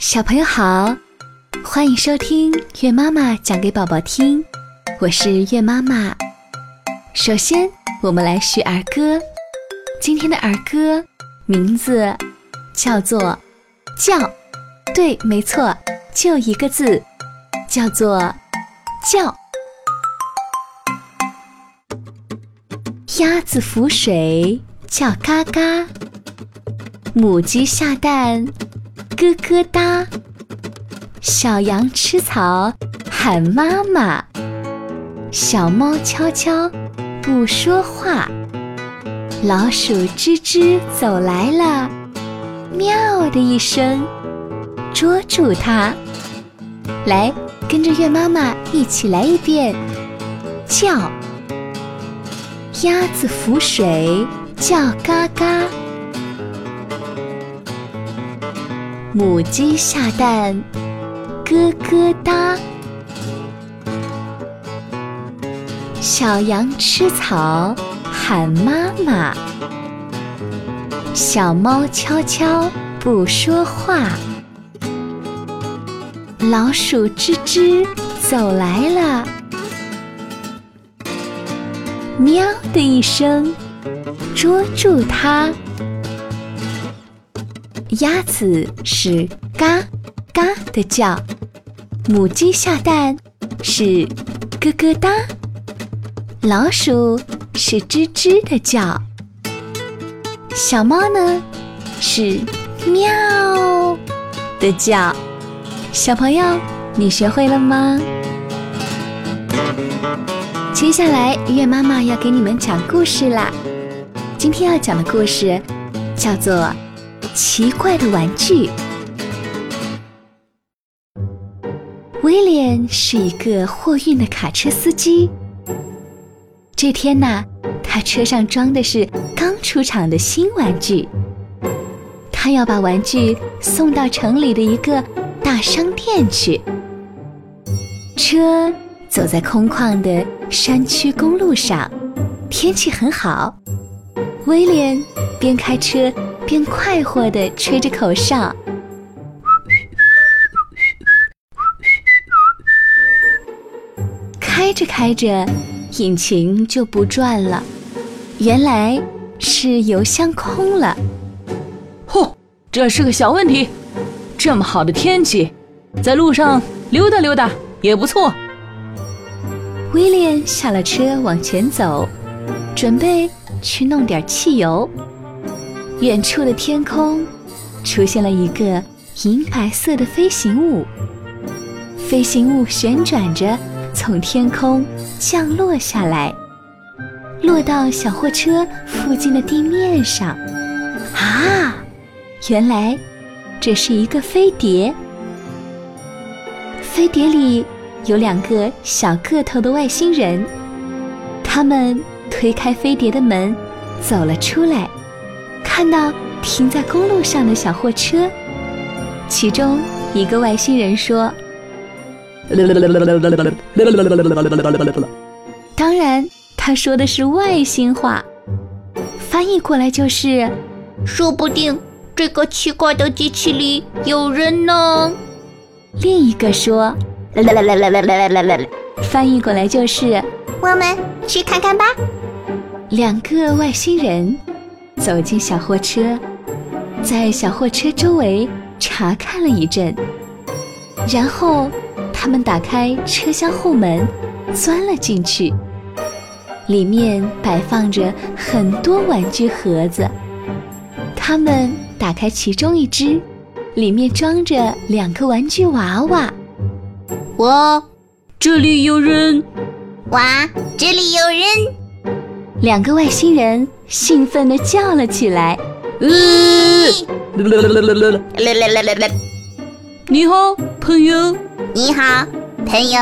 小朋友好，欢迎收听月妈妈讲给宝宝听，我是月妈妈。首先，我们来学儿歌。今天的儿歌名字叫做“叫”，对，没错，就一个字，叫做“叫”。鸭子浮水叫嘎嘎，母鸡下蛋。咯咯哒，小羊吃草喊妈妈，小猫悄悄不说话，老鼠吱吱走来了，喵的一声捉住它。来，跟着月妈妈一起来一遍，叫。鸭子浮水叫嘎嘎。母鸡下蛋，咯咯哒；小羊吃草喊妈妈，小猫悄悄不说话，老鼠吱吱走来了，喵的一声捉住它。鸭子是嘎嘎的叫，母鸡下蛋是咯咯哒，老鼠是吱吱的叫，小猫呢是喵的叫。小朋友，你学会了吗？接下来，月妈妈要给你们讲故事啦。今天要讲的故事叫做。奇怪的玩具。威廉是一个货运的卡车司机。这天呐，他车上装的是刚出厂的新玩具。他要把玩具送到城里的一个大商店去。车走在空旷的山区公路上，天气很好。威廉边开车。边快活地吹着口哨，开着开着，引擎就不转了。原来是油箱空了。嚯，这是个小问题。这么好的天气，在路上溜达溜达也不错。威廉下了车，往前走，准备去弄点汽油。远处的天空出现了一个银白色的飞行物，飞行物旋转着从天空降落下来，落到小货车附近的地面上。啊，原来这是一个飞碟，飞碟里有两个小个头的外星人，他们推开飞碟的门，走了出来。看到停在公路上的小货车，其中一个外星人说：“当然，他说的是外星话，翻译过来就是：‘说不定这个奇怪的机器里有人呢。’另一个说：‘翻译过来就是：‘我们去看看吧。’两个外星人。”走进小货车，在小货车周围查看了一阵，然后他们打开车厢后门，钻了进去。里面摆放着很多玩具盒子。他们打开其中一只，里面装着两个玩具娃娃。哇，这里有人！哇，这里有人！两个外星人兴奋地叫了起来：“你好，朋友！你好，朋友！”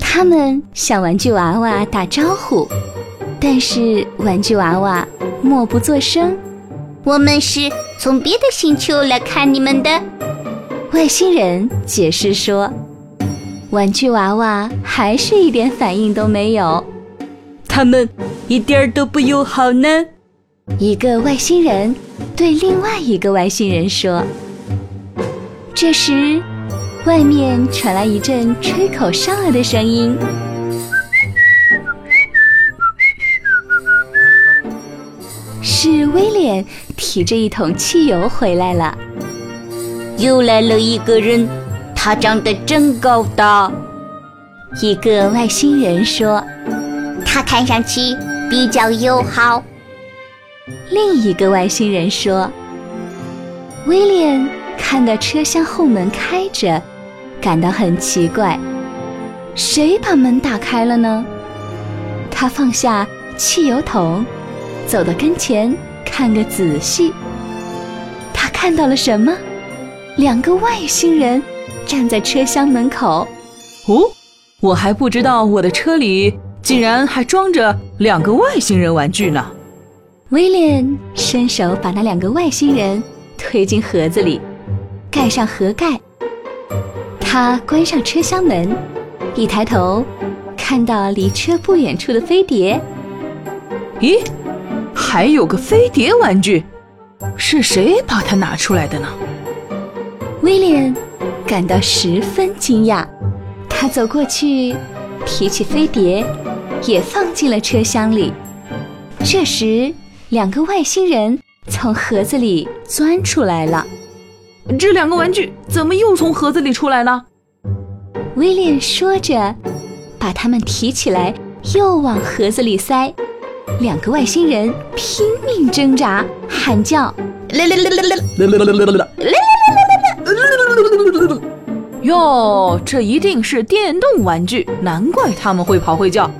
他们向玩具娃娃打招呼，但是玩具娃娃默不作声。我们是从别的星球来看你们的。外星人解释说：“玩具娃娃还是一点反应都没有。”他们。一点儿都不友好呢。一个外星人对另外一个外星人说：“这时，外面传来一阵吹口哨的声音。是威廉提着一桶汽油回来了。又来了一个人，他长得真高大。一个外星人说：“他看上去比较友好。”另一个外星人说：“威廉看到车厢后门开着，感到很奇怪，谁把门打开了呢？”他放下汽油桶。走到跟前，看个仔细。他看到了什么？两个外星人站在车厢门口。哦，我还不知道我的车里竟然还装着两个外星人玩具呢。威廉伸手把那两个外星人推进盒子里，盖上盒盖。他关上车厢门，一抬头，看到离车不远处的飞碟。咦？还有个飞碟玩具，是谁把它拿出来的呢？威廉感到十分惊讶，他走过去，提起飞碟，也放进了车厢里。这时，两个外星人从盒子里钻出来了。这两个玩具怎么又从盒子里出来了？威廉说着，把它们提起来，又往盒子里塞。两个外星人拼命挣扎，喊叫：“哟，这一定是电动玩具，难怪他们会跑会叫。”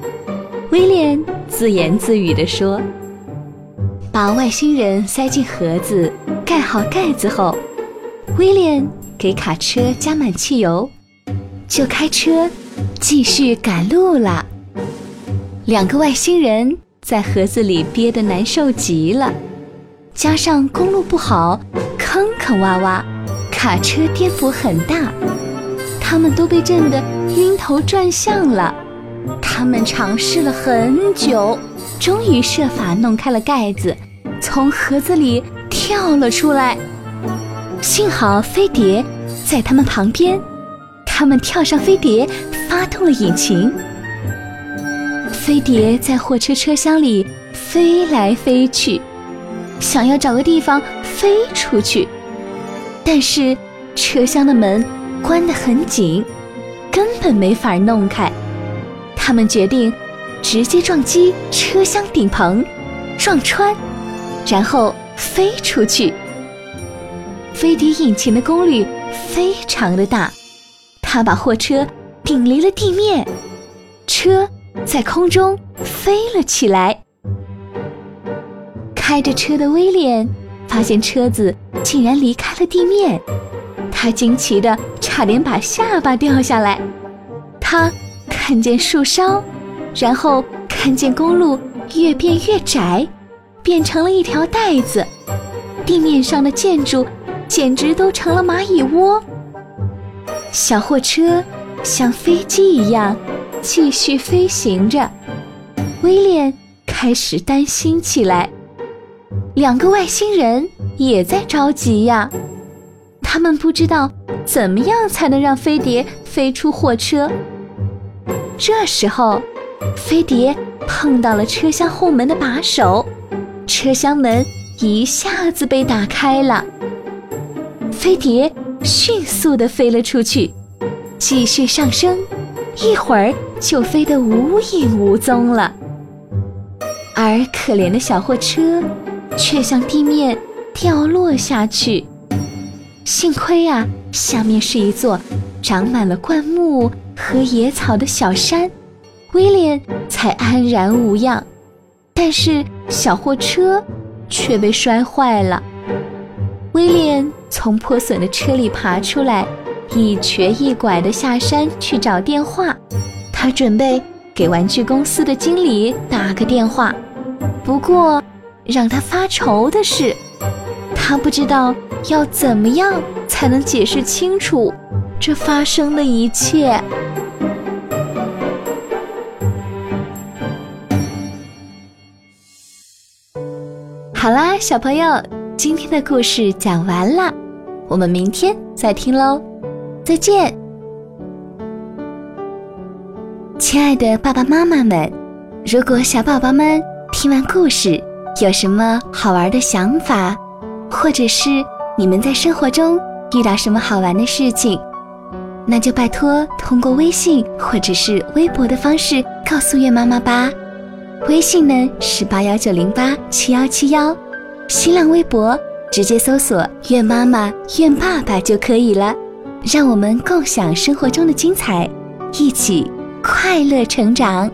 威廉自言自语地说：“把外星人塞进盒子，盖好盖子后，威廉给卡车加满汽油，就开车继续赶路了。”两个外星人。在盒子里憋得难受极了，加上公路不好，坑坑洼洼，卡车颠簸很大，他们都被震得晕头转向了。他们尝试了很久，终于设法弄开了盖子，从盒子里跳了出来。幸好飞碟在他们旁边，他们跳上飞碟，发动了引擎。飞碟在货车车厢里飞来飞去，想要找个地方飞出去，但是车厢的门关得很紧，根本没法弄开。他们决定直接撞击车厢顶棚，撞穿，然后飞出去。飞碟引擎的功率非常的大，它把货车顶离了地面，车。在空中飞了起来。开着车的威廉发现车子竟然离开了地面，他惊奇的差点把下巴掉下来。他看见树梢，然后看见公路越变越窄，变成了一条带子，地面上的建筑简直都成了蚂蚁窝。小货车像飞机一样。继续飞行着，威廉开始担心起来。两个外星人也在着急呀，他们不知道怎么样才能让飞碟飞出货车。这时候，飞碟碰到了车厢后门的把手，车厢门一下子被打开了。飞碟迅速地飞了出去，继续上升，一会儿。就飞得无影无踪了，而可怜的小货车却向地面掉落下去。幸亏啊，下面是一座长满了灌木和野草的小山，威廉才安然无恙。但是小货车却被摔坏了。威廉从破损的车里爬出来，一瘸一拐地下山去找电话。他准备给玩具公司的经理打个电话，不过让他发愁的是，他不知道要怎么样才能解释清楚这发生的一切。好啦，小朋友，今天的故事讲完了。我们明天再听喽，再见，亲爱的爸爸妈妈们。如果小宝宝们听完故事有什么好玩的想法，或者是你们在生活中遇到什么好玩的事情，那就拜托通过微信或者是微博的方式告诉月妈妈吧。微信呢是八幺九零八七幺七幺，新浪微博直接搜索“愿妈妈愿爸爸”就可以了。让我们共享生活中的精彩，一起快乐成长。